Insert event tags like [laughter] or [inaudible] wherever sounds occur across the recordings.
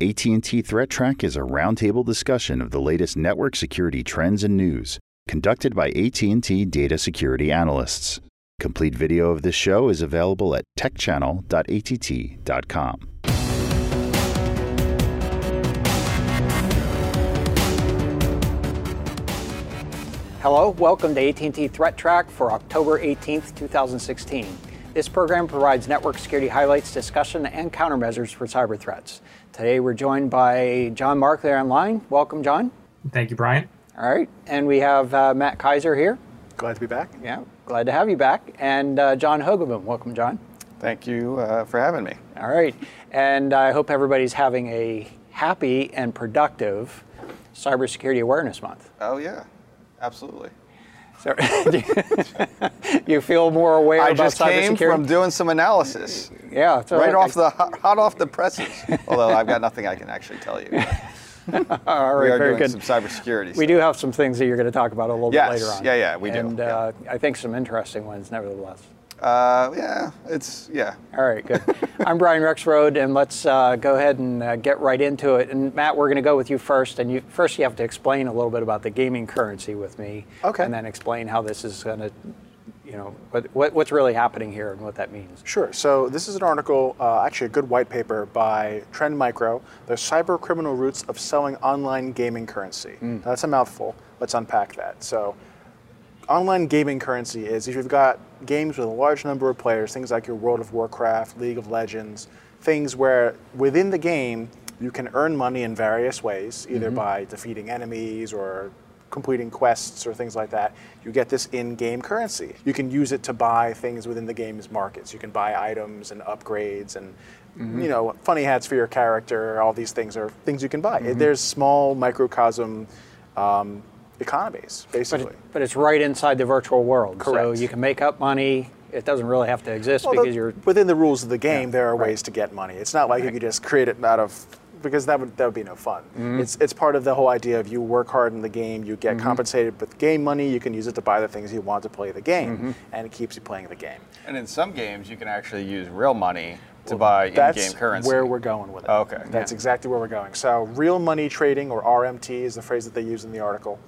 AT&T Threat Track is a roundtable discussion of the latest network security trends and news, conducted by AT&T data security analysts. Complete video of this show is available at techchannel.att.com. Hello, welcome to AT&T Threat Track for October 18th, 2016. This program provides network security highlights, discussion, and countermeasures for cyber threats. Today we're joined by John Markley online. Welcome, John. Thank you, Brian. All right, and we have uh, Matt Kaiser here. Glad to be back. Yeah, glad to have you back. And uh, John Hogoboom. Welcome, John. Thank you uh, for having me. All right, and I hope everybody's having a happy and productive Cybersecurity Awareness Month. Oh, yeah, absolutely. So, [laughs] you feel more aware I about just came cybersecurity? from doing some analysis. yeah, so right I- off the hot, hot off the presses. Although I've got nothing I can actually tell you. [laughs] All right, we are very doing good. some cybersecurity. We stuff. do have some things that you're going to talk about a little Yes, bit later on. yeah, yeah, we do, And yeah. uh, I think some interesting ones, nevertheless. Uh, yeah, it's yeah. All right, good. I'm Brian Rexroad, and let's uh, go ahead and uh, get right into it. And Matt, we're going to go with you first. And you first, you have to explain a little bit about the gaming currency with me. Okay. And then explain how this is going to, you know, what, what what's really happening here and what that means. Sure. So this is an article, uh, actually a good white paper by Trend Micro, the cyber criminal roots of selling online gaming currency. Now, that's a mouthful. Let's unpack that. So online gaming currency is if you've got games with a large number of players, things like your World of Warcraft, League of Legends, things where within the game you can earn money in various ways, either mm-hmm. by defeating enemies or completing quests or things like that. You get this in-game currency. You can use it to buy things within the game's markets. You can buy items and upgrades and mm-hmm. you know funny hats for your character. All these things are things you can buy. Mm-hmm. There's small microcosm um, economies, But, basically. it, but it's right inside the virtual world. So you can make up money. It doesn't really have to exist Well, because the- you're. within the rules of the game. there are right. ways to get money. It's not like you could just create it out of because that would that would be no fun. Mm-hmm. It's it's part of the whole idea of you work hard in the game, you get compensated with game money, you can use it to buy the things you want to play the game, Mm-hmm. and it keeps you playing the game. And in some games, you can actually use real money to buy That's in-game currency. where we're going with it. Okay. That's exactly where we're going. So, real money trading, or RMT, is the phrase that they use in the article.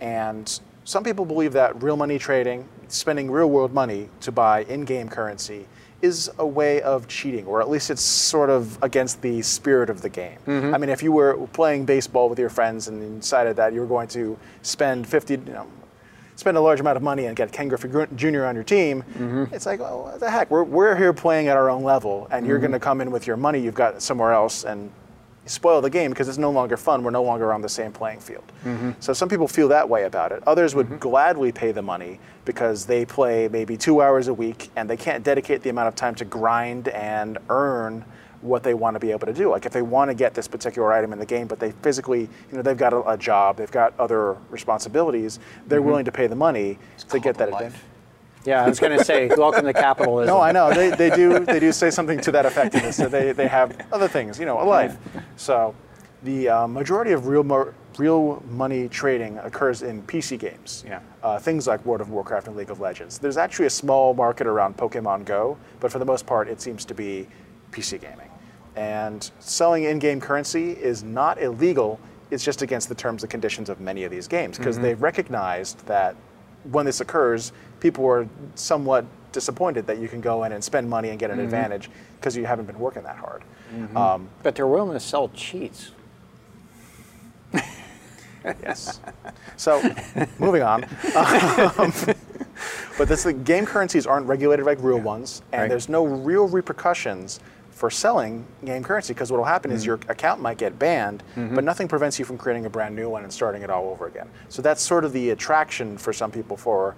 And some people believe that real money trading, spending real world money to buy in game currency, is a way of cheating, or at least it's sort of against the spirit of the game. Mm-hmm. I mean, if you were playing baseball with your friends and you decided that you were going to spend 50, you know, spend a large amount of money and get Ken Griffey Jr. on your team, mm-hmm. it's like, oh, what the heck? We're, we're here playing at our own level, and you're mm-hmm. going to come in with your money you've got somewhere else and spoil the game because it's no longer fun. We're no longer on the same playing field. Mm-hmm. So some people feel that way about it. Others would gladly pay the money because they play maybe two hours a week and they can't dedicate the amount of time to grind and earn what they want to be able to do. Like if they want to get this particular item in the game, but they physically, you know, they've got a, a job, they've got other responsibilities, they're willing to pay the money to get that called advantage. Yeah, I was going to say, [laughs] welcome to capitalism. No, I know they, they do they do say something to that effect in this. So they, they have other things, you know, a life. So the uh, majority of real mo- real money trading occurs in PC games. Yeah. Uh, things like World of Warcraft and League of Legends. There's actually a small market around Pokemon Go, but for the most part, it seems to be PC gaming. And selling in-game currency is not illegal. It's just against the terms and conditions of many of these games because they've recognized that when this occurs, people are somewhat disappointed that you can go in and spend money and get an advantage because you haven't been working that hard. Um, But they're willing to sell cheats. yes. So, moving on. Um, but this, the game currencies aren't regulated like real ones, and Right. there's no real repercussions for selling game currency because what will happen is mm. your account might get banned, mm-hmm. but nothing prevents you from creating a brand new one and starting it all over again. So that's sort of the attraction for some people for,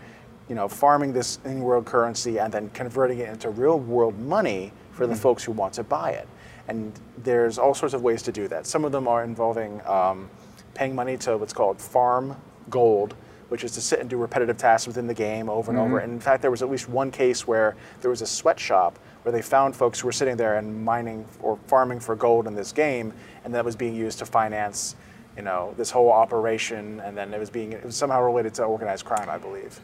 you know, farming this in-world currency and then converting it into real-world money for the mm. folks who want to buy it. And there's all sorts of ways to do that. Some of them are involving um, paying money to what's called farm gold, which is to sit and do repetitive tasks within the game over and over. Mm-hmm. And in fact, there was at least one case where there was a sweatshop where they found folks who were sitting there and mining or farming for gold in this game, and that was being used to finance you know, this whole operation, and then it was being it was somehow related to organized crime, I believe.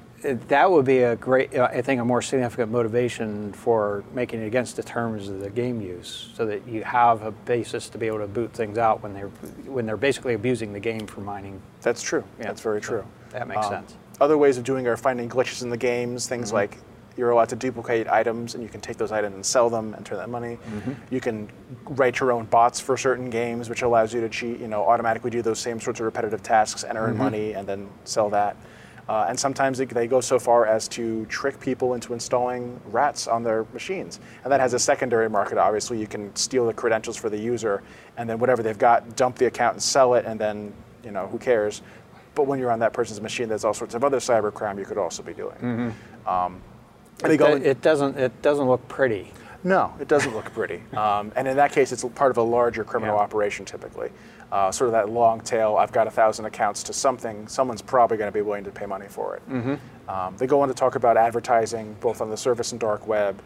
That would be a great, uh, I think, a more significant motivation for making it against the terms of the game use, so that you have a basis to be able to boot things out when they're when they're basically abusing the game for mining. That's true. Yeah, That's very so true. that makes Um, sense. Other ways of doing it are finding glitches in the games, things Mm-hmm. like you're allowed to duplicate items and you can take those items and sell them and turn that money. Mm-hmm. You can write your own bots for certain games, which allows you to cheat, you know, automatically do those same sorts of repetitive tasks and Mm-hmm. earn money and then sell that. Uh, and sometimes they, they go so far as to trick people into installing rats on their machines. And that has a secondary market, obviously. You can steal the credentials for the user and then whatever they've got, dump the account and sell it, and then, you know, who cares? But when you're on that person's machine, there's all sorts of other cybercrime you could also be doing. Um, and they It, do- it doesn't it doesn't look pretty. no, it doesn't look pretty. [laughs] Um, and in that case, it's part of a larger criminal Yeah. operation typically. Uh, sort of that long tail, I've got a thousand accounts to something, someone's probably going to be willing to pay money for it. Um, they go on to talk about advertising, both on the surface and dark web,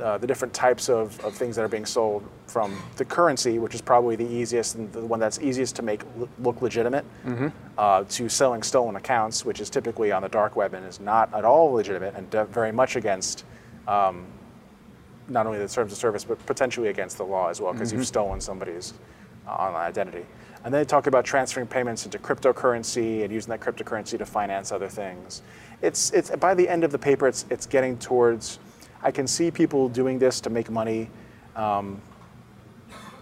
uh, the different types of, of things that are being sold from the currency, which is probably the easiest and the one that's easiest to make l- look legitimate, uh, to selling stolen accounts, which is typically on the dark web and is not at all legitimate and de- very much against um, not only the terms of service, but potentially against the law as well, because you've stolen somebody's uh, online identity. And then they talk about transferring payments into cryptocurrency and using that cryptocurrency to finance other things. It's, it's by the end of the paper, it's, it's getting towards. I can see people doing this to make money. Um,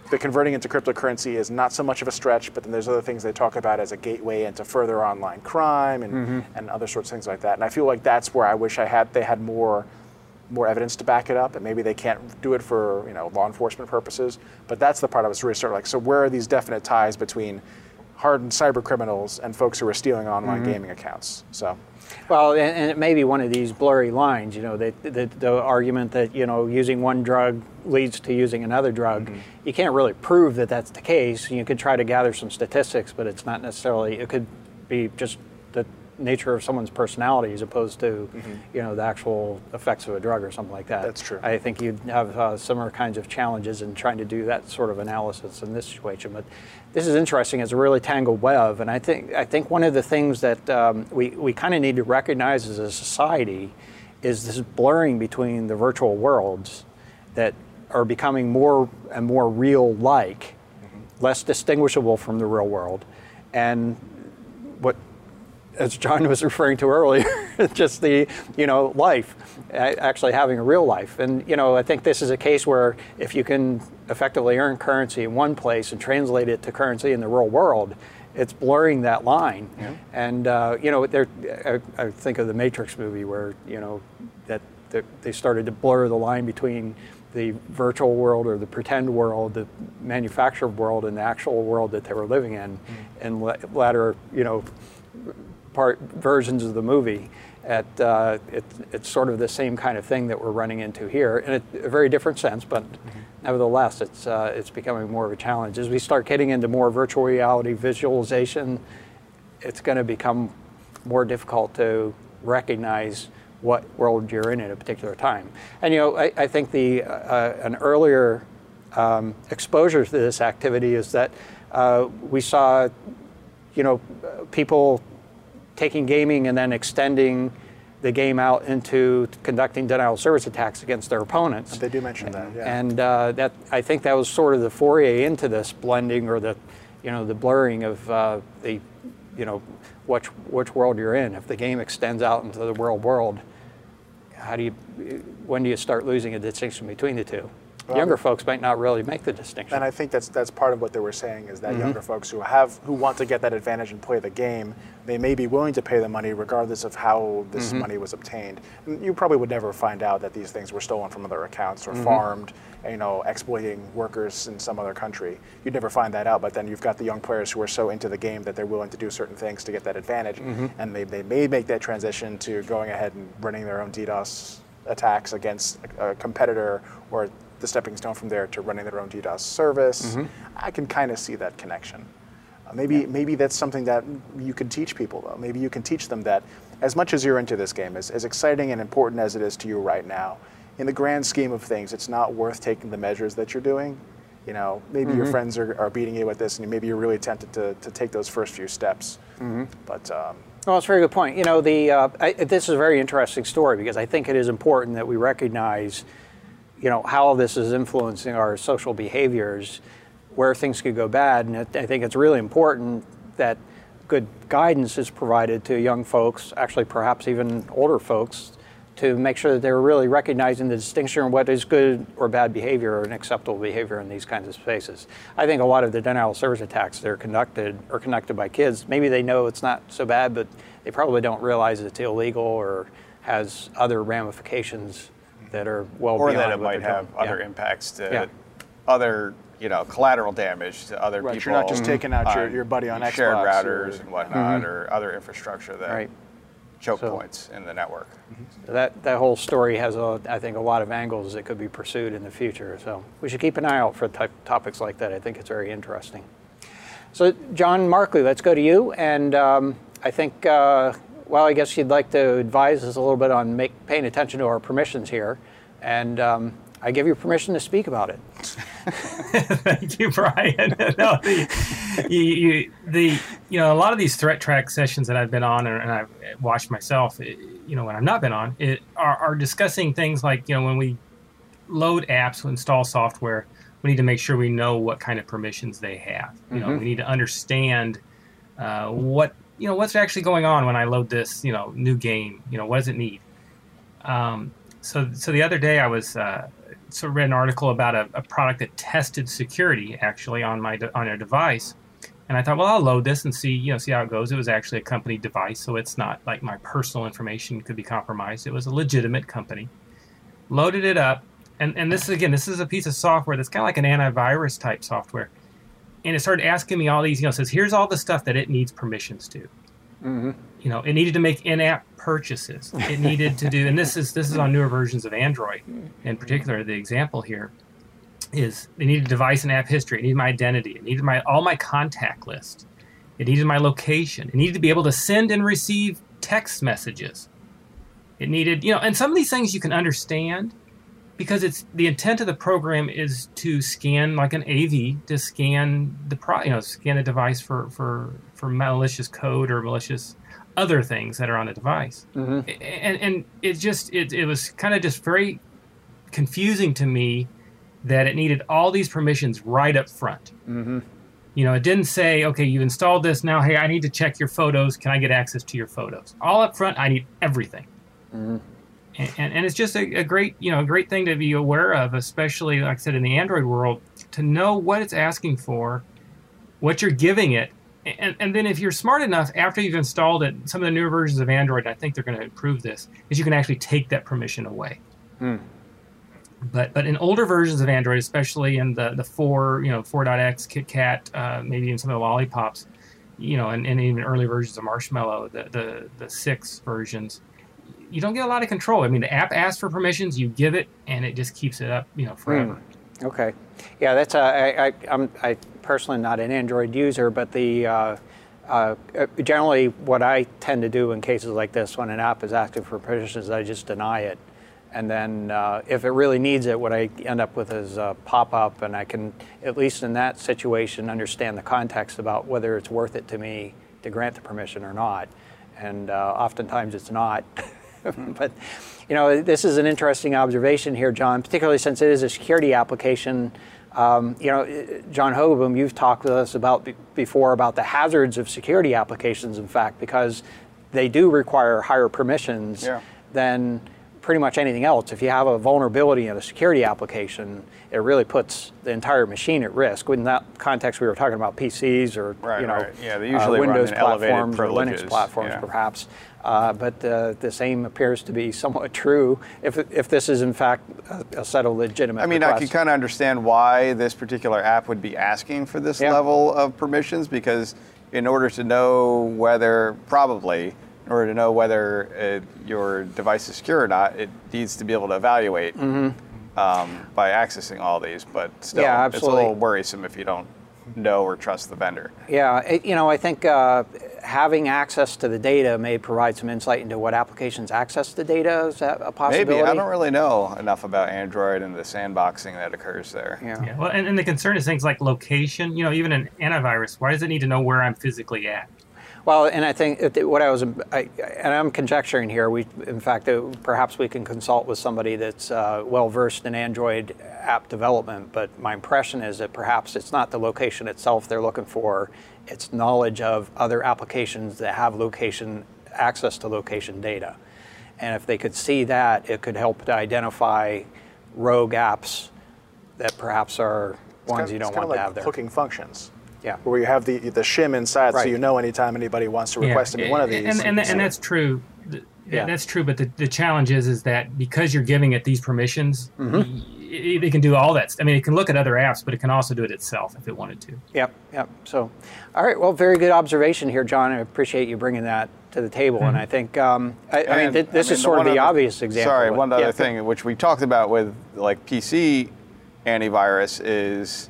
the converting into cryptocurrency is not so much of a stretch, but then there's other things they talk about as a gateway into further online crime and, and other sorts of things like that. And I feel like that's where I wish I had they had more more evidence to back it up, and maybe they can't do it for you know law enforcement purposes. But that's the part I was really sort of like. So where are these definite ties between hardened cyber criminals and folks who are stealing online mm-hmm. gaming accounts? So Well, and, and it may be one of these blurry lines. You know, the, the, the argument that you know using one drug leads to using another drug. Mm-hmm. You can't really prove that that's the case. You could try to gather some statistics, but it's not necessarily. It could be just nature of someone's personality as opposed to, you know, the actual effects of a drug or something like that. That's true. I think you'd have uh, similar kinds of challenges in trying to do that sort of analysis in this situation. But this is interesting. It's a really tangled web, and I think I think one of the things that um, we we kind of need to recognize as a society is this blurring between the virtual worlds that are becoming more and more real-like, less distinguishable from the real world, and what as John was referring to earlier, [laughs] just the you know life, actually having a real life, and you know I think this is a case where if you can effectively earn currency in one place and translate it to currency in the real world, it's blurring that line. And uh, you know there, I, I think of the Matrix movie where you know that that they started to blur the line between the virtual world or the pretend world, the manufactured world, and the actual world that they were living in, and la- latter you know part versions of the movie. At uh, it, it's sort of the same kind of thing that we're running into here, in a, a very different sense, but nevertheless, it's uh, it's becoming more of a challenge as we start getting into more virtual reality visualization. It's going to become more difficult to recognize what world you're in at a particular time. And you know, I, I think the uh, an earlier um, exposure to this activity is that uh, we saw, you know, uh, people taking gaming and then extending the game out into conducting denial of service attacks against their opponents. they do mention that. Yeah. And uh, that I think that was sort of the foray into this blending or the, you know, the blurring of uh, the, you know, which which world you're in. If the game extends out into the real world, how do you, when do you start losing a distinction between the two? Younger folks might not really make the distinction. And I think that's that's part of what they were saying is that Mm-hmm. younger folks who have who want to get that advantage and play the game, they may be willing to pay the money regardless of how this Mm-hmm. money was obtained. And you probably would never find out that these things were stolen from other accounts or Mm-hmm. farmed, you know, exploiting workers in some other country. You'd never find that out. But then you've got the young players who are so into the game that they're willing to do certain things to get that advantage, Mm-hmm. and they, they may make that transition to going ahead and running their own DDoS attacks against a a competitor or the stepping stone from there to running their own DDoS service. I can kind of see that connection. Uh, maybe maybe that's something that you can teach people though. Maybe you can teach them that as much as you're into this game, as, as exciting and important as it is to you right now, in the grand scheme of things, it's not worth taking the measures that you're doing you know, maybe your friends are, are beating you at this, and maybe you're really tempted to, to take those first few steps. But um, Well, that's a very good point. You know, the uh, I, this is a very interesting story because I think it is important that we recognize, you know, how this is influencing our social behaviors, where things could go bad, and it, I think it's really important that good guidance is provided to young folks, actually perhaps even older folks, to make sure that they're really recognizing the distinction of what is good or bad behavior or unacceptable behavior in these kinds of spaces. I think a lot of the denial of service attacks that are conducted are conducted by kids. Maybe they know it's not so bad, but they probably don't realize it's illegal or has other ramifications that are well or beyond that it what might have doing. other Yeah. impacts to Yeah. other, you know, collateral damage to other Right, people. you're not just taking out your- your buddy on shared Xbox routers or- and whatnot, or other infrastructure that Right. choke So- points in the network. That, that whole story has, a, I think, a lot of angles that could be pursued in the future. So we should keep an eye out for type, topics like that. I think it's very interesting. So, John Markley, let's go to you. And um, I think, uh, well, I guess you'd like to advise us a little bit on make, paying attention to our permissions here. And um, I give you permission to speak about it. [laughs] Thank you, Brian. [laughs] no, the, you, you, the, you know, a lot of these threat track sessions that I've been on and, I've watched myself, it- you know, when I've not been on, it are, are discussing things like, you know, when we load apps, install software, we need to make sure we know what kind of permissions they have. You know, we need to understand uh, what, you know, what's actually going on when I load this, you know, new game. You know, what does it need? Um, so, so the other day I was uh, sort of read an article about a, a product that tested security actually on my de- on a device, and I thought, well, I'll load this and see you know see how it goes. It was actually a company device, so it's not like my personal information could be compromised. It was a legitimate company. Loaded it up, and and this again, this is a piece of software that's kind of like an antivirus type software, and it started asking me all these, you know, says here's all the stuff that it needs permissions to. Mm-hmm. You know it needed to make in-app purchases. It needed to do and this is this is on newer versions of android in particular the example here is it needed device and app history. It needed my identity. It needed my all my contact list. It needed my location. It needed to be able to send and receive text messages. It needed you know and some of these things you can understand because it's the intent of the program is to scan like an AV to scan the pro, you know scan a device for for for malicious code or malicious other things that are on the device. And and it just it, it was kind of just very confusing to me that it needed all these permissions right up front. Mm-hmm. you know it didn't say okay you've installed this. Now hey i need to check your photos. Can i get access to your photos? All up front i need everything and, and, and it's just a, a great you know a great thing to be aware of especially like i said in the android world to know what it's asking for what you're giving it. And, and then if you're smart enough after you've installed it some of the newer versions of android i think they're going to improve this is you can actually take that permission away. But but in older versions of android especially in the the 4 you know 4.x kitkat uh, maybe even some of the lollipops you know and, and even early versions of marshmallow the, the the 6 versions you don't get a lot of control. I mean the app asks for permissions you give it and it just keeps it up you know forever. Okay. Yeah, that's I, I'm I personally not an Android user, but the uh, uh, generally what I tend to do in cases like this, when an app is asking for permissions, I just deny it, and then uh, if it really needs it, what I end up with is a pop-up, and I can at least in that situation understand the context about whether it's worth it to me to grant the permission or not, and uh, oftentimes it's not. [laughs] [laughs] but you know, this is an interesting observation here, John, particularly since it is a security application. Um, you know, John Hogoboom, you've talked with us about be- before about the hazards of security applications. In fact, because they do require higher permissions Yeah. than pretty much anything else. If you have a vulnerability in a security application, it really puts the entire machine at risk. In that context, we were talking about PCs or Right, you know right. Yeah, they uh, usually run Windows platforms or Linux platforms, yeah. perhaps. Uh, but uh, the same appears to be somewhat [laughs] true if, if this is in fact a, a set of legitimate. I mean, I can kind of understand why this particular app would be asking for this Yeah. level of permissions because in order to know whether, probably, in order to know whether uh, your device is secure or not, it needs to be able to evaluate um, by accessing all these. But still, Mm-hmm. Yeah, it's a little worrisome if you don't know or trust the vendor. Yeah, it, you know, I think uh, having access to the data may provide some insight into what applications access the data. Is that a possibility? Maybe I don't really know enough about Android and the sandboxing that occurs there. Yeah. Yeah. Well, and, and the concern is things like location. You know, even an antivirus. Why does it need to know where I'm physically at? Well, and I think what I was, I, and I'm conjecturing here. We, in fact, uh, perhaps we can consult with somebody that's uh, well versed in Android app development. But my impression is that perhaps it's not the location itself they're looking for; it's knowledge of other applications that have location access to location data. And if they could see that, it could help to identify rogue apps that perhaps are ones you don't kind want of like to have there. hooking functions. Yeah. Where you have the the shim inside, Right. so you know anytime anybody wants to request any one of these. and, and, you can and that's true. Yeah. That's true, but the, the challenge is is that because you're giving it these permissions, Mm-hmm. it, it can do all that. I mean, it can look at other apps, but it can also do it itself if it wanted to. Yep, yep. So, all right. Well, very good observation here, John. I appreciate you bringing that to the table. And I think, um, I, I mean, th- this I mean, is sort of the other- obvious example. Sorry, one other go- thing which we talked about with like PC antivirus is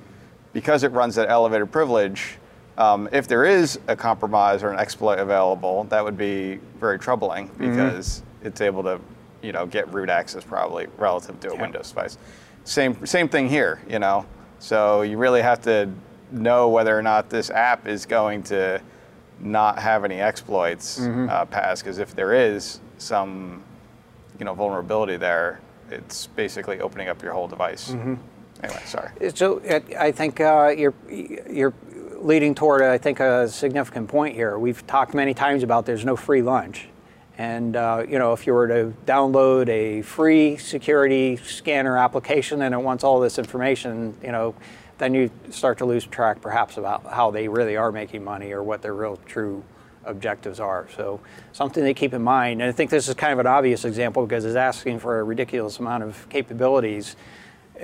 because it runs that elevated privilege. Um, if there is a compromise or an exploit available, that would be very troubling Mm-hmm. because it's able to, you know, get root access probably relative to a Windows device. Same same thing here, you know. So you really have to know whether or not this app is going to not have any exploits Mm-hmm. uh, pass. Because if there is some, you know, vulnerability there, it's basically opening up your whole device. Mm-hmm. Anyway, sorry. So I think uh, you're you're leading toward, I think, a significant point here. We've talked many times about there's no free lunch, and uh, you know if you were to download a free security scanner application and it wants all this information, you know, then you start to lose track perhaps about how they really are making money or what their real true objectives are. So something to keep in mind. And I think this is kind of an obvious example because it's asking for a ridiculous amount of capabilities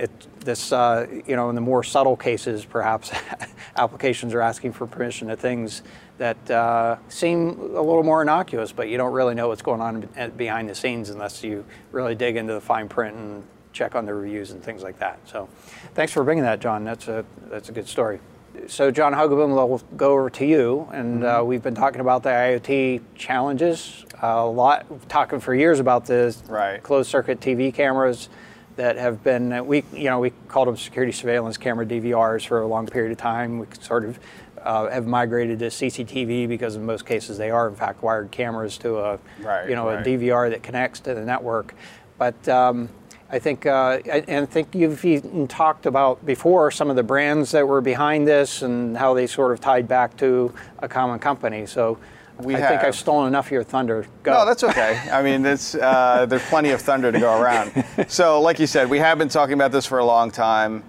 it, this, uh, you know, in the more subtle cases, perhaps [laughs] applications are asking for permission to things that uh, seem a little more innocuous, but you don't really know what's going on behind the scenes unless you really dig into the fine print and check on the reviews and things like that. So, thanks for bringing that, John. That's a that's a good story. So, John Hogoboom, we'll go over to you, and uh, we've been talking about the IoT challenges a lot, talking for years about the Right. closed circuit TV cameras that have been uh, we you know we called them security surveillance camera DVRs for a long period of time. We sort of uh, have migrated to CCTV because in most cases they are in fact wired cameras to a Right, you know right. a DVR that connects to the network. But um, I think uh, I, and I think you've even talked about before some of the brands that were behind this and how they sort of tied back to a common company. So. We I think. I've stolen enough of your thunder. Go. No, that's okay. I mean, it's, uh, there's plenty of thunder to go around. [laughs] So, like you said, we have been talking about this for a long time.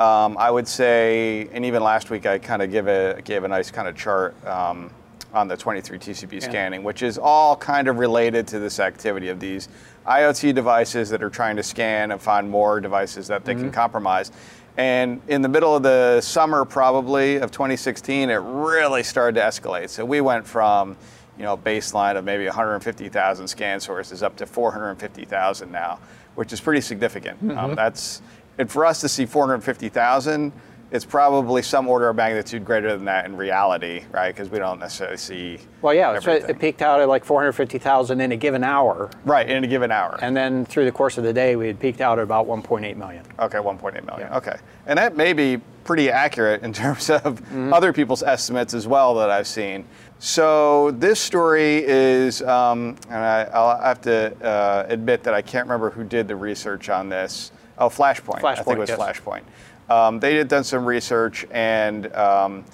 Um, I would say, and even last week, I kind of give a gave a nice kind of chart um, on the 23 TCP scanning, which is all kind of related to this activity of these IoT devices that are trying to scan and find more devices that they can compromise. And in the middle of the summer, probably of 2016, it really started to escalate. So we went from, you know, baseline of maybe 150,000 scan sources up to 450,000 now, which is pretty significant. Um, that's, and for us to see 450,000, it's probably some order of magnitude greater than that in reality, right? Because we don't necessarily see. Well, yeah, so it, peaked out at like 450,000 in a given hour, right in a given hour. and then through the course of the day, we had peaked out at about 1.8 million. Okay, 1.8 million. Yeah. Okay. And that may be pretty accurate in [laughs] terms of Mm-hmm. other people's estimates as well that I've seen. So this story is, um, and I, I'll have to uh, admit that I can't remember who did the research on this. Oh, Flashpoint. Flashpoint I think it was yes. Flashpoint. Um, they had done some research and um,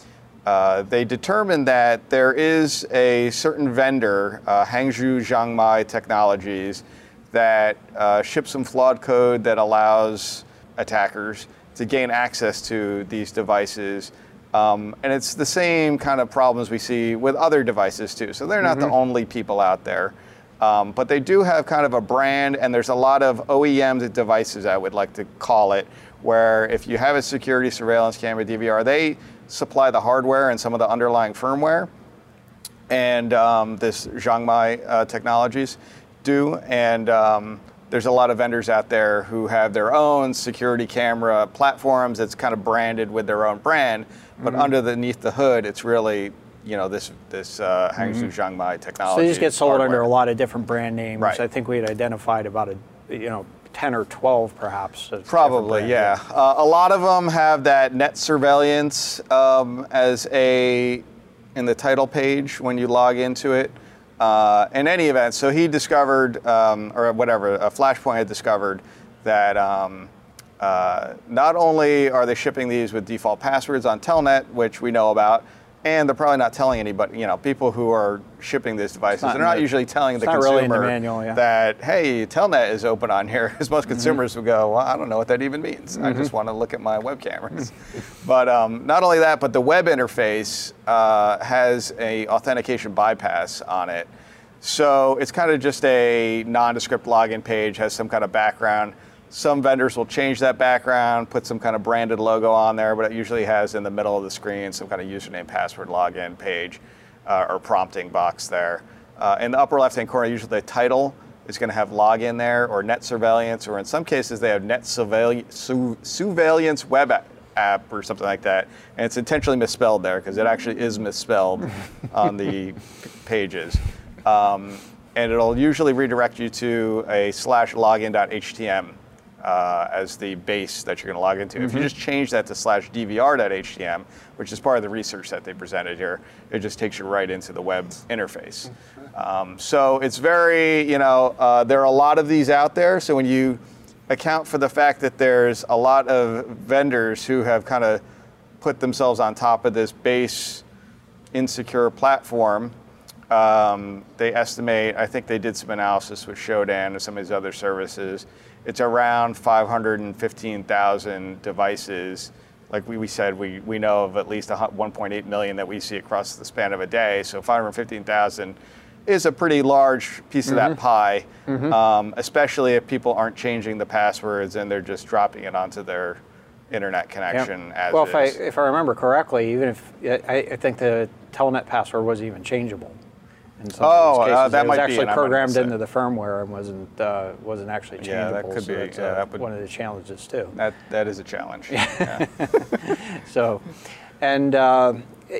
uh, they determined that there is a certain vendor, uh, Hangzhou Xiongmai Technologies, that uh, ships some flawed code that allows attackers to gain access to these devices. Um, and it's the same kind of problems we see with other devices too. So they're not the only people out there. Um, but they do have kind of a brand, and there's a lot of OEM devices, I would like to call it, where if you have a security surveillance camera DVR, they supply the hardware and some of the underlying firmware and um, this Xiongmai uh, Technologies do. And um, there's a lot of vendors out there who have their own security camera platforms that's kind of branded with their own brand, but underneath the hood, it's really you know this this uh, Hangzhou Xiongmai Technologies. So technology. these get sold under a lot of different brand names. Right. I think we had identified about a, you know, 10 or 12 perhaps. Probably, yeah. Uh, a lot of them have that net surveillance um, as a in the title page when you log into it. Uh, in any event, so he discovered, um, or whatever, a Flashpoint had discovered that um, uh, not only are they shipping these with default passwords on Telnet, which we know about, and they're probably not telling anybody, you know, people who are shipping these devices, not they're not the- usually telling the not really the consumer manual, yeah. that, hey, Telnet is open on here, [laughs] because Mm-hmm. most consumers would go, well, I don't know what that even means. I just want to look at my web cameras. [laughs] but um, not only that, but the web interface uh, has a authentication bypass on it. So it's kind of just a nondescript login page, has some kind of background. Some vendors will change that background, put some kind of branded logo on there, but it usually has in the middle of the screen some kind of username, password, login page, uh, or prompting box there. Uh, in the upper left-hand corner, usually the title is going to have login there, or net surveillance, or in some cases they have net surveillance, web app, app or something like that. And it's intentionally misspelled there because it actually is misspelled [laughs] on the pages. Um, and it'll usually redirect you to a slash login.htm uh, as the base that you're going to log into. If you just change that to slash dvr.htm, which is part of the research that they presented here, it just takes you right into the web interface. Um, so it's very, you know, uh, there are a lot of these out there. So when you account for the fact that there's a lot of vendors who have kind of put themselves on top of this base insecure platform. Um, they estimate, I think they did some analysis with Shodan and some of these other services. It's around 515,000 devices. Like we, we said, we, we know of at least 1.8 million that we see across the span of a day. So 515,000 is a pretty large piece of Mm-hmm. that pie, um, especially if people aren't changing the passwords and they're just dropping it onto their internet Yep. connection as well, if I, if I remember correctly, even if I, I think the Telnet password wasn't even changeable. In some Oh, of these uh, that it was actually and I might have programmed into the firmware and wasn't uh, wasn't actually changeable. Yeah, that could so be- yeah, uh, that would- one of the challenges too. that, that is a challenge. [laughs] Yeah. So, and uh,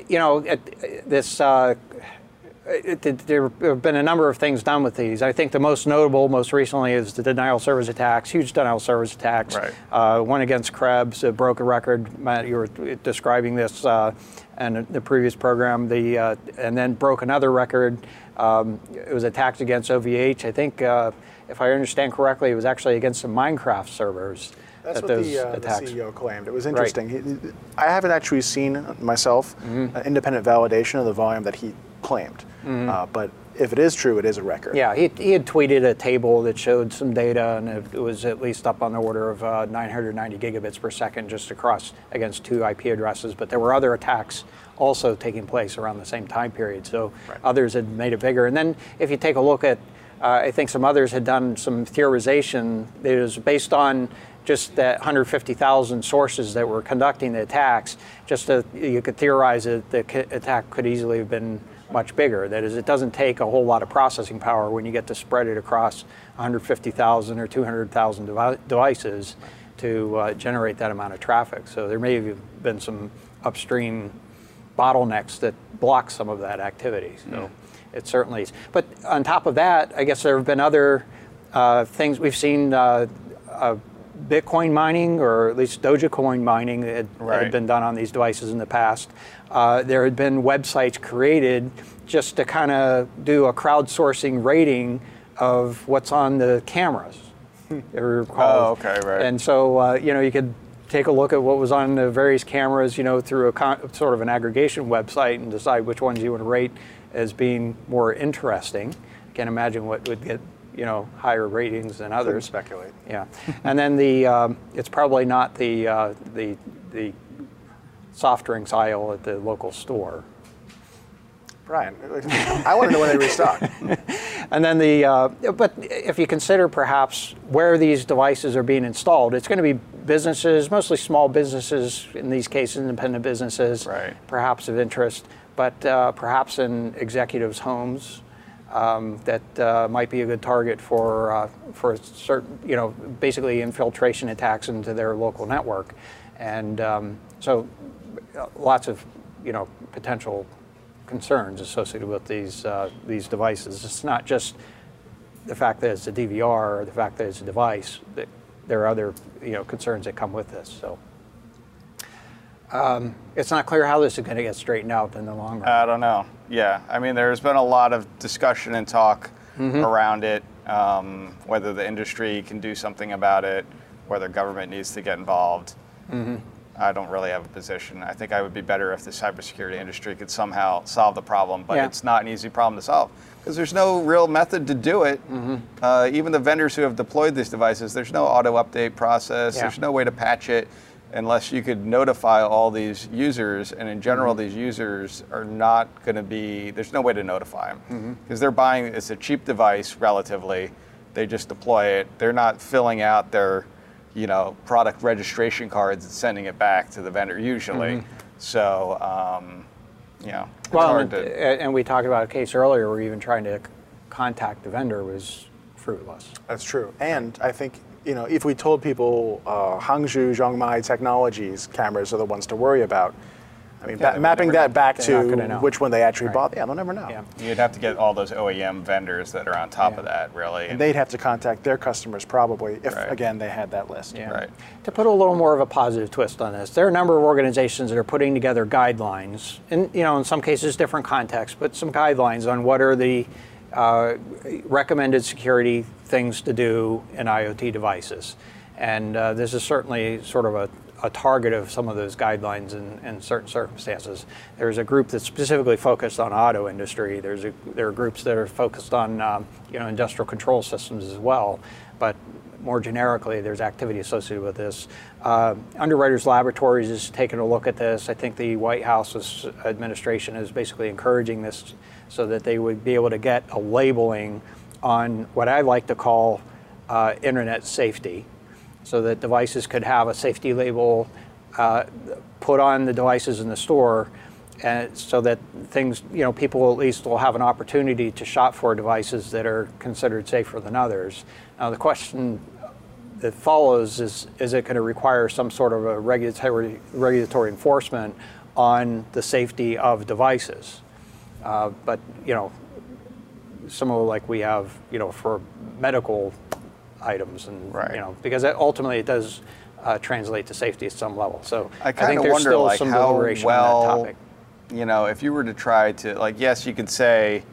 you know, it, this uh, it, it- there have been a number of things done with these. I think the most notable, most recently, is the denial of service attacks, huge denial of service attacks. Right. Uh, one against Krebs, it broke a record. Matt, you were describing this uh, in the previous program. The uh, and then broke another record. Um, it was attacks against OVH. I think, uh, if I understand correctly, it was actually against some Minecraft servers. That's that what those the, uh, the. CEO claimed. It was interesting. He- I haven't actually seen myself Mm-hmm. an independent validation of the volume that he claimed. Uh, but if it is true, it is a record. Yeah, he, he had tweeted a table that showed some data, and it, it was at least up on the order of uh, 990 gigabits per second just across against two IP addresses. But there were other attacks also taking place around the same time period, so others had made it bigger. And then if you take a look at, uh, I think some others had done some theorization that was based on just that 150,000 sources that were conducting the attacks. Just to, you could theorize that the attack could easily have been much bigger. That is, it doesn't take a whole lot of processing power when you get to spread it across 150,000 or 200,000 devi- devices to uh, generate that amount of traffic. So there may have been some upstream bottlenecks that block some of that activity. So it certainly is. But on top of that, I guess there have been other uh, things we've seen. Uh, uh, Bitcoin mining, or at least Dogecoin mining, that had, Right. had been done on these devices in the past. Uh, there had been websites created just to kind of do a crowdsourcing rating of what's on the cameras. Called. Oh, okay, right. And so uh, you know you could take a look at what was on the various cameras, you know, through a con- sort of an aggregation website and decide which ones you would rate as being more interesting. Can't imagine what would get you know higher ratings than Couldn't others. speculate. Yeah, and then the um, it's probably not the uh, the the soft drinks aisle at the local store. Brian, I want to know when they restock. [laughs] And then the uh, but if you consider perhaps where these devices are being installed, it's going to be businesses, mostly small businesses in these cases, independent businesses, Right. perhaps of interest, but uh, perhaps in executives' homes. Um, that uh, might be a good target for uh, for certain, you know, basically infiltration attacks into their local network, and um, so uh, lots of, you know, potential concerns associated with these uh, these devices. It's not just the fact that it's a DVR or the fact that it's a device. That there are other you know concerns that come with this. So um, it's not clear how this is going to get straightened out in the long run. I don't know. Yeah, I mean, there's been a lot of discussion and talk around it, um, whether the industry can do something about it, whether government needs to get involved. I don't really have a position. I think I would be better if the cybersecurity industry could somehow solve the problem, but Yeah. it's not an easy problem to solve because there's no real method to do it. Uh, even the vendors who have deployed these devices, there's no auto update process. Yeah. There's no way to patch it unless you could notify all these users. And in general, mm-hmm. these users are not going to be. There's no way to notify them because mm-hmm. they're buying. It's a cheap device relatively. They just deploy it. They're not filling out their, you know, product registration cards and sending it back to the vendor usually. Mm-hmm. So, um, you know, it's well, hard and, to. and we talked about a case earlier where even trying to contact the vendor was fruitless. That's true. And I think, you know, if we told people uh, Hangzhou, Xiongmai Technologies cameras are the ones to worry about, I mean, Yeah, ba- mapping never that back They're gonna which one they actually Right. bought, yeah, they'll never know. Yeah. You'd have to get all those OEM vendors that are on top of that, really. And they'd have to contact their customers probably if, Right. again, they had that list. Yeah. Right. To put a little more of a positive twist on this, there are a number of organizations that are putting together guidelines, in you know, in some cases different contexts, but some guidelines on what are the uh, recommended security things to do in IoT devices. And uh, this is certainly sort of a, a target of some of those guidelines in, in certain circumstances. There's a group that's specifically focused on auto industry. There's a, there are groups that are focused on um, you know industrial control systems as well. But more generically, there's activity associated with this. Uh, Underwriters Laboratories is taking a look at this. I think the White House administration is basically encouraging this so that they would be able to get a labeling on what I like to call uh, internet safety, so that devices could have a safety label uh, put on the devices in the store and so that things, you know, people at least will have an opportunity to shop for devices that are considered safer than others. Now, the question that follows is, is it going to require some sort of a regulatory, regulatory enforcement on the safety of devices? Uh, but, you know, similar like we have, you know, for medical items and, Right. you know, because it, ultimately it does uh, translate to safety at some level. So I I, kind think of there's wonder still like some deliberation well, on that topic. You know, if you were to try to like, yes, you could say,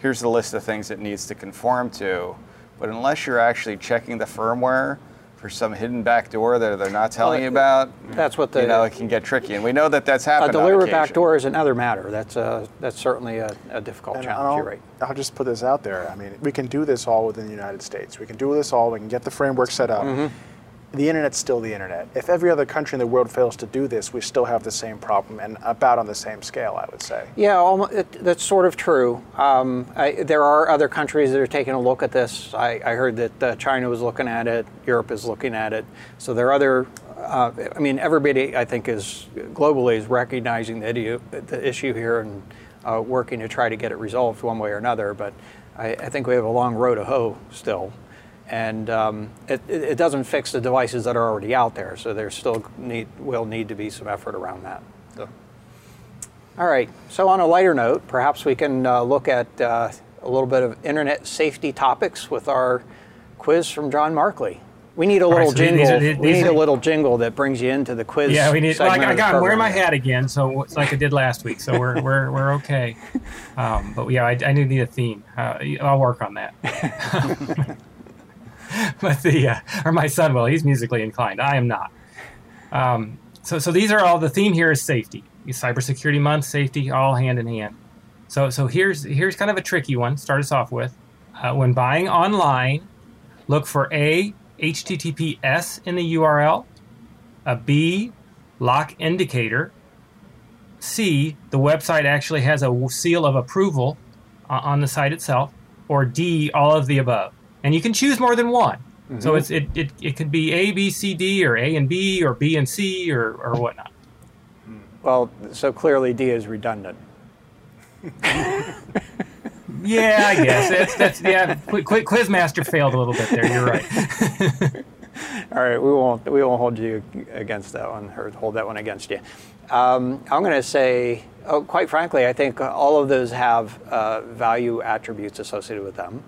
here's the list of things it needs to conform to, but unless you're actually checking the firmware for some hidden back door that they're not telling you about, That's what the you know, it can get tricky, and we know that that's a happened. A deliberate occasion. backdoor is another matter. That's uh, that's certainly a, a difficult And challenge. I'll, You're right. I'll just put this out there. I mean, we can do this all within the United States. We can do this all. We can get the framework set up. Mm-hmm. The internet's still the internet. If every other country in the world fails to do this, we still have the same problem and about on the same scale, I would say. Yeah, that's sort of true. Um, I, there are other countries that are taking a look at this. I, I heard that uh, China was looking at it, Europe is looking at it. So there are other. Uh, I mean, everybody I think is globally is recognizing the, the issue here and uh, working to try to get it resolved one way or another. But I, I think we have a long road to hoe still. And um, it, it doesn't fix the devices that are already out there, so there still need, will need to be some effort around that. All right. So on a lighter note, perhaps we can uh, look at uh, a little bit of internet safety topics with our quiz from John Markley. We need a right, little so these jingle. are the- we these need a little jingle that brings you into the quiz. Yeah, we need. Well, I, I got. Wearing my hat again, so it's like I did last week. So we're we're we're okay. [laughs] Um, but yeah, I, I need a theme. Uh, I'll work on that. [laughs] [laughs] but the uh, or my son will. He's musically inclined. I am not. Um, so so these are all. The theme here is safety. Cybersecurity Month, safety, all hand in hand. So so here's here's kind of a tricky one. Start us off with. Uh, when buying online, look for a HTTPS in the URL a B, lock indicator. C, the website actually has a seal of approval uh, on the site itself. Or D, all of the above. And you can choose more than one. So it's, it, it, it could be A, B, C, D, or A and B, or B and C, or, or whatnot. Well, so clearly D is redundant. Yeah, I guess. [laughs] That's, that's yeah, Qu- Qu- Quizmaster failed a little bit there. You're right. [laughs] All right, we won't we won't hold you against that one or hold that one against you. Um, I'm going to say, oh, quite frankly, I think all of those have uh, value attributes associated with them.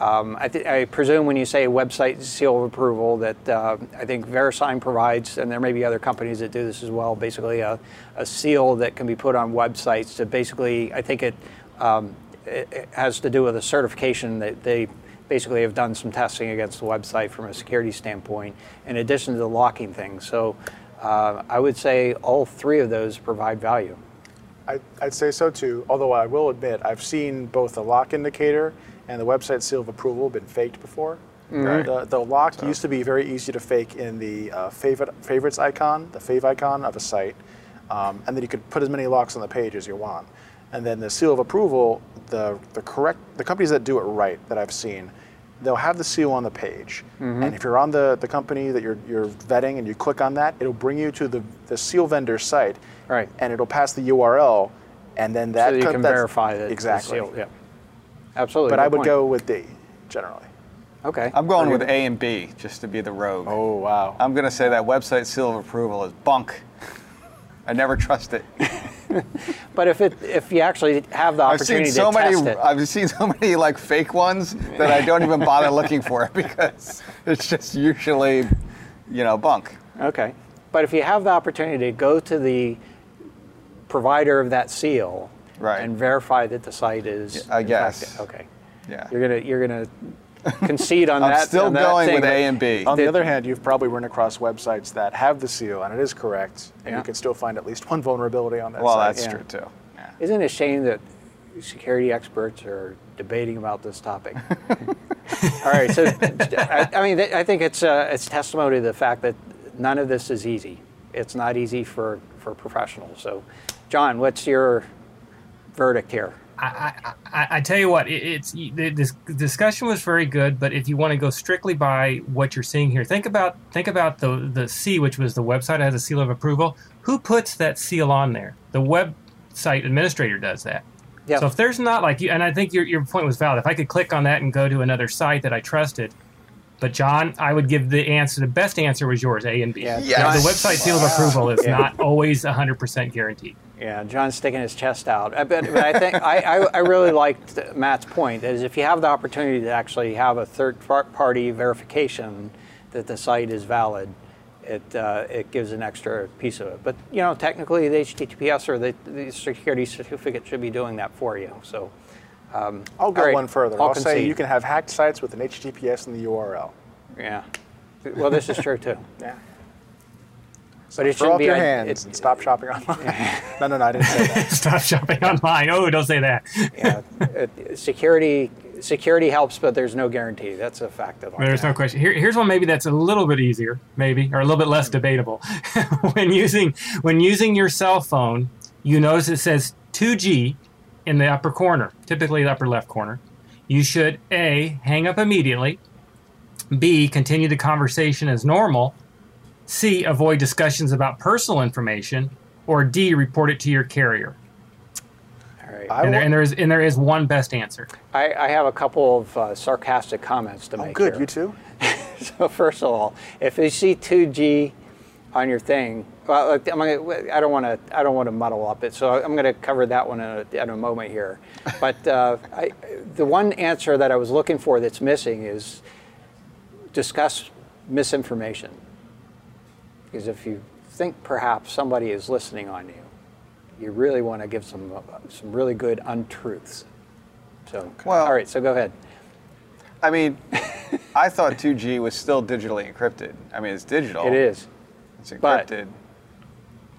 Um, I, I, presume when you say website seal of approval that uh, I think VeriSign provides, and there may be other companies that do this as well, basically a, a seal that can be put on websites to basically, I think it, um, it, it has to do with a certification that they basically have done some testing against the website from a security standpoint, in addition to the locking thing. So uh, I would say all three of those provide value. I, I'd say so too, although I will admit I've seen both the lock indicator and the website seal of approval been faked before. The, the lock used to be very easy to fake in the uh, favorite, favorites icon, the favicon of a site, um, and then you could put as many locks on the page as you want. And then the seal of approval, the, the correct, the companies that do it right that I've seen, they'll have the seal on the page. And if you're on the, the company that you're, you're vetting and you click on that, it'll bring you to the, the seal vendor site. Right. And it'll pass the URL, and then that so you co- can verify that exactly. sealed. Yeah. Absolutely. But I would point. go with D generally. Okay. I'm going with. A and B just to be the rogue. Oh wow. I'm going to say that website seal of approval is bunk. I never trust it. [laughs] But if it if you actually have the opportunity I've seen opportunity so to many. test it, I've seen so many like fake ones that I don't even bother looking for it [laughs] because it's just usually, you know, bunk. okay. But if you have the opportunity to go to the provider of that seal Right. and verify that the site is Yeah, I guess. fact- okay. Yeah. You're gonna you're gonna concede on [laughs] I'm that. still on that going thing, with A and B. On the Did- other hand, you've probably run across websites that have the seal and it is correct, and Yeah. you can still find at least one vulnerability on that Well, site. that's Yeah. true too. Yeah. Isn't it a shame that security experts are debating about this topic? [laughs] All right, so I, I mean, I think it's uh, it's testimony to the fact that none of this is easy. It's not easy for for professionals. So, John, what's your verdict here? I, I, I, I tell you what, it, it's the, this discussion was very good. But if you want to go strictly by what you're seeing here, think about think about the the C, which was the website that has a seal of approval. Who puts that seal on there? The website administrator does that. Yeah. So if there's not like you, and I think your, your point was valid. If I could click on that and go to another site that I trusted, but John, I would give the answer. The best answer was yours, A and B. Yeah, Yes. The website seal of approval is Yeah. not always 100% guaranteed. Yeah, John's sticking his chest out. I bet, but I think I, I, I really liked Matt's point is if you have the opportunity to actually have a third party verification that the site is valid, it uh, it gives an extra piece of it. But you know, technically, the HTTPS or the, the security certificate should be doing that for you. So um, I'll go all right, one further. I'll I'll, say you can have hacked sites with an HTTPS in the URL. Yeah. Well, this is true too. Yeah. But it Throw shouldn't up be your a- hands it- and stop shopping online. [laughs] no, no, no, I didn't say that. [laughs] Stop shopping online. Oh, don't say that. yeah, it- security security helps, but there's no guarantee. That's a fact of life. There's no question. Here, here's one maybe that's a little bit easier, maybe, or a little bit less debatable. [laughs] when using when using your cell phone, you notice it says 2G in the upper corner, typically the upper left corner. You should A, hang up immediately, B, continue the conversation as normal, C, avoid discussions about personal information, or D, report it to your carrier. All right. And there, and there is and there is one best answer. I, I have a couple of uh, sarcastic comments to make. Oh, make. good. here. You too? [laughs] So first of all, if you see 2G on your thing, well, I'm gonna, I don't want to I don't want to muddle up it, so I'm going to cover that one in a, in a moment here. [laughs] But uh, I, the one answer that I was looking for that's missing is discuss misinformation. Because if you think perhaps somebody is listening on you, you really want to give some some really good untruths. So Well- all right, so go ahead. I mean, I thought 2G was still digitally encrypted. I mean, it's digital. It is. It's encrypted.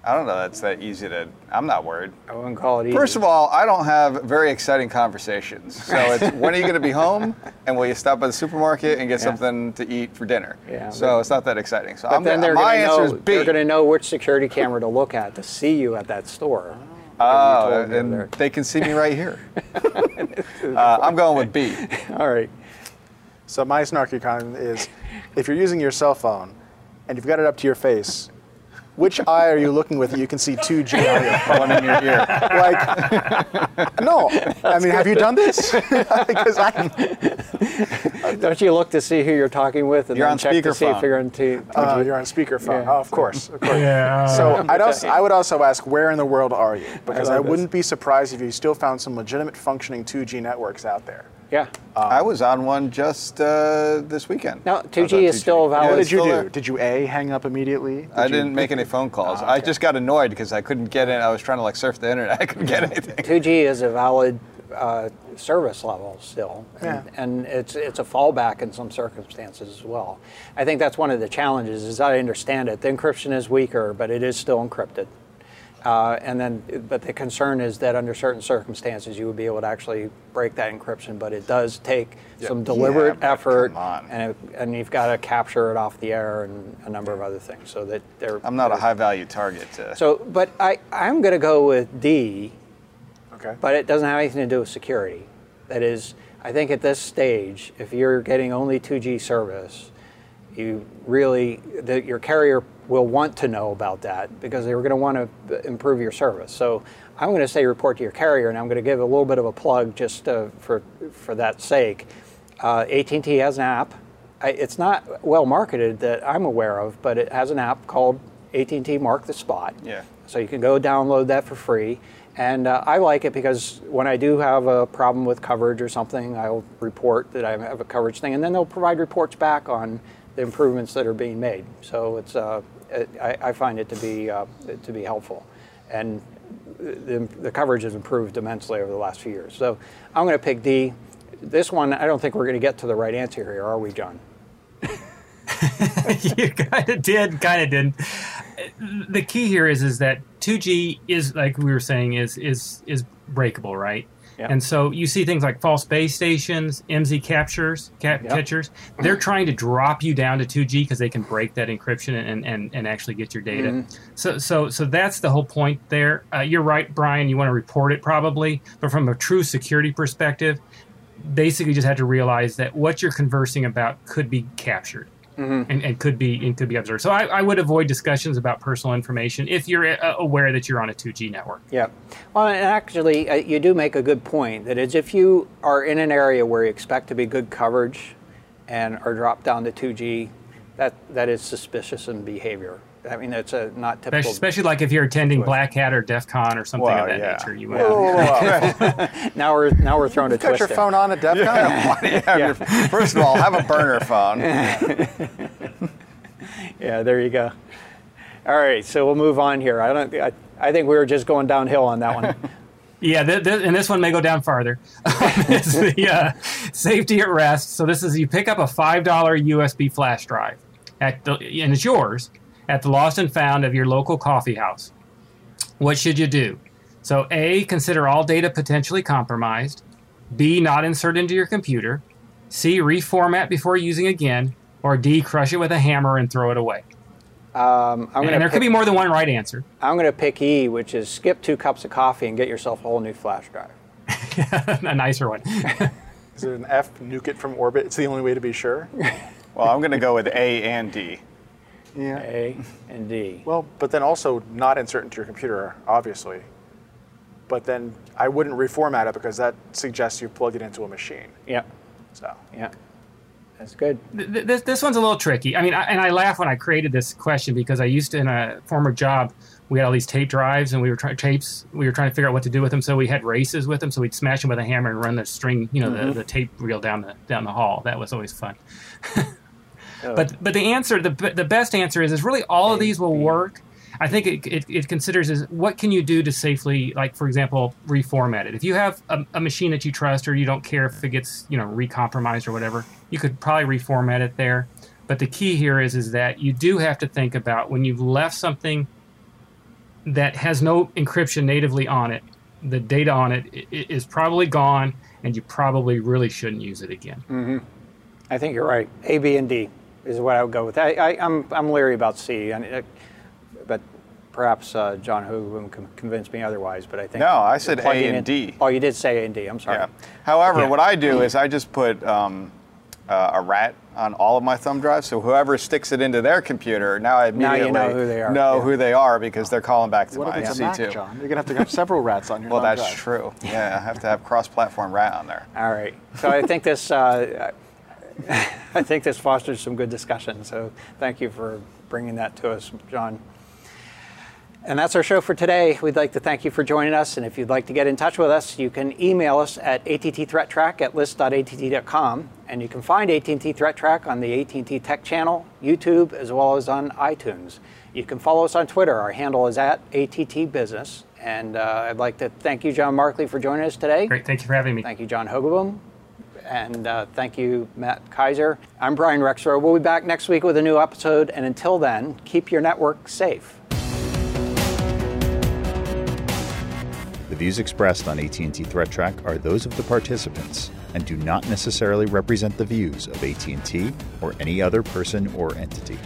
I don't know. That's that easy to. I'm not worried. I wouldn't call it easy. First of all, I don't have very exciting conversations. So [laughs] it's when are you going to be home, and will you stop by the supermarket and get Yeah. something to eat for dinner? Yeah, So but- it's not that exciting. So But I'm then gonna, they're my going to answer know is B. they're going to know which security camera to look at to see you at that store. Oh, told and they can see me right here. [laughs] uh, I'm going with B. All right. So my snarky comment is, if you're using your cell phone and you've got it up to your face, which eye are you looking with you can see 2G on your? One in your ear. Like, [laughs] no. I mean, have you done this? [laughs] because I, [laughs] Don't you look to see who you're talking with and You're then on check to see if speakerphone. you're on t- Uh, you're on speakerphone. Yeah. Oh, of course, of course. Yeah. So I'd also, I would also ask, where in the world are you? Because I, love this. wouldn't be surprised if you still found some legitimate functioning 2G networks out there. Yeah. I was on one just uh, this weekend. No, I was 2G is still valid. Yeah, What did you do? there. Did you A, hang up immediately? Did I you- didn't make any phone calls. Oh, I just got annoyed because I couldn't get in. I was trying to like surf the internet. [laughs] I couldn't get anything. 2G is a valid uh, service level still, and, Yeah. and it's it's a fallback in some circumstances as well. I think that's one of the challenges. As I understand it, the encryption is weaker, but it is still encrypted. Uh, and then, but the concern is that under certain circumstances, you would be able to actually break that encryption. But it does take some deliberate but effort, and it, and you've got to capture it off the air and a number of other things. So that they're. I'm not a high value target. To, So, but I I'm going to go with D Okay. but it doesn't have anything to do with security. That is, I think at this stage, if you're getting only 2G service, you really, the, your carrier will want to know about that because they're going to want to improve your service. So I'm going to say report to your carrier, and I'm going to give a little bit of a plug just uh, for for that sake. Uh, AT&T has an app. I, it's not well marketed that I'm aware of, but it has an app called AT&T Mark the Spot. Yeah. So you can go download that for free. And uh, I like it because when I do have a problem with coverage or something, I'll report that I have a coverage thing, and then they'll provide reports back on the improvements that are being made. So it's uh, it, I, I find it to be uh, to be helpful, and the, the coverage has improved immensely over the last few years. So I'm going to pick D. This one, I don't think we're going to get to the right answer here, are we, John? [laughs] you kind of did, kind of didn't. The key here is is that 2G is like we were saying is is is breakable, right? And so you see things like false base stations, IMSI captures, cap- Yep. catchers. They're trying to drop you down to 2G because they can break that encryption and, and, and actually get your data. Mm-hmm. So so so that's the whole point there. Uh, you're right, Brian. You want to report it probably, but from a true security perspective, basically just have to realize that what you're conversing about could be captured and, and could be and could be observed. So I, I would avoid discussions about personal information if you're uh, aware that you're on a 2G network. Yeah. Well, and actually, uh, you do make a good point. That is, if you are in an area where you expect to be good coverage and are dropped down to 2G, that, that is suspicious in behavior. I mean, it's a not typical. Especially, especially like if you're attending Black Hat or DEF CON or something Well, of that yeah. nature. You Whoa, whoa, whoa, whoa. [laughs] now we're now we're throwing a Got twist. your phone on at DEF CON? Why do you have your- first of all, have a burner phone. [laughs] Yeah, there you go. All right, so we'll move on here. I don't. I, I think we were just going downhill on that one. [laughs] Yeah, th- th- and this one may go down farther. it's the uh, safety at rest. So this is you pick up a five dollar USB flash drive, at the, and it's yours at the lost and found of your local coffee house. What should you do? So A, consider all data potentially compromised. B, not insert into your computer. C, reformat before using again. Or D, crush it with a hammer and throw it away. Um, I'm And there pick, could be more than one right answer. I'm going to pick E, which is skip two cups of coffee and get yourself a whole new flash drive. [laughs] a nicer one. [laughs] Is it an F? Nuke it from orbit. It's the only way to be sure. Well, I'm going to go with A and D. Yeah. A and D. Well, but then also not insert into your computer, obviously. But then I wouldn't reformat it because that suggests you've plugged it into a machine. Yeah, So yeah, that's good. Th- th- this, this one's a little tricky. I mean, I, and I laugh when I created this question because I used to, in a former job, we had all these tape drives and we were trying tapes. We were trying to figure out what to do with them. So we had races with them. So we'd smash them with a hammer and run the string, you know, the, mm-hmm. the tape reel down the down the hall. That was always fun. [laughs] Oh. But but the answer, the the best answer is is really all of these will work. I think it, it, it considers is what can you do to safely, like for example, reformat it. If you have a, a machine that you trust or you don't care if it gets you know recompromised or whatever, you could probably reformat it there. But the key here is is that you do have to think about when you've left something that has no encryption natively on it, the data on it i- i- probably gone, and you probably really shouldn't use it again. Mm-hmm. I think you're right. A, B, and D is what I would go with. I, I, I'm I'm leery about C, and it, but perhaps uh, John Who can convince me otherwise. But I think No, I said A and in- D. Oh, you did say A and D. I'm sorry. Yeah. However, Yeah. what I do is I just put um, uh, a rat on all of my thumb drives. So whoever sticks it into their computer, now I immediately Now you know who they are, know yeah. who they are because they're calling back to what my if it's a Mac, C2. John? You're gonna have to have several rats on your. Well, thumb that's drive. true. Yeah, I have to have cross-platform rat on there. All right. So I think this. Uh, [laughs] I think this fosters some good discussion. So thank you for bringing that to us, John. And that's our show for today. We'd like to thank you for joining us. And if you'd like to get in touch with us, you can email us at attthreattrack at list.att.com. And you can find AT&T Threat Track on the AT&T Tech channel, YouTube, as well as on iTunes. You can follow us on Twitter. Our handle is at ATT Business. And uh, I'd like to thank you, John Markley, for joining us today. Great. Thank you for having me. Thank you, John Hogoboom. And uh, thank you, Matt Kaiser. I'm Brian Rexroad. We'll be back next week with a new episode. And until then, keep your network safe. The views expressed on AT&T Threat Track are those of the participants and do not necessarily represent the views of AT&T or any other person or entity.